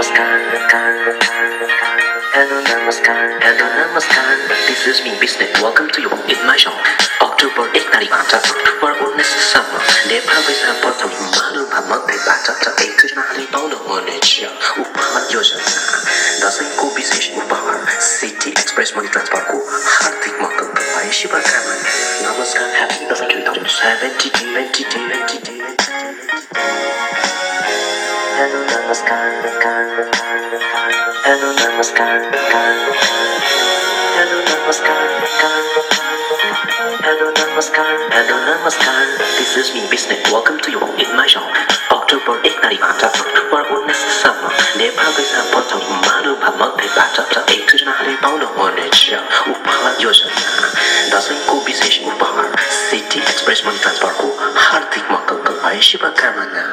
namaskar, hello namaskar, hello namaskar. This is me, Business. Welcome to you in my shop. October 1 तारिकबाट October उन्नाइससम्म नेपालकै प्रथम महानुभावमा भेटबाट एकजनाले पाउनुहुनेछ उपहार योजना दसैँको विशेष उपहार सिटी एक्सप्रेस मनी ट्रान्सफरको हार्दिक मङ्गलमय शुभकामना नमस्कार happy Dashain two thousand seventy twenty twenty Hello This is me, Business. Welcome to you in my shop. October 1 तारिकबाट October उन्नाइससम्म नेपालकै प्रथम महानुभावमा भेटबाट एकजनाले पाउनुहुनेछ उपहार योजना दसैँको विशेष उपहार सिटी एक्सप्रेस मनी ट्रान्सफरको हार्दिक मङ्गलमय शुभकामना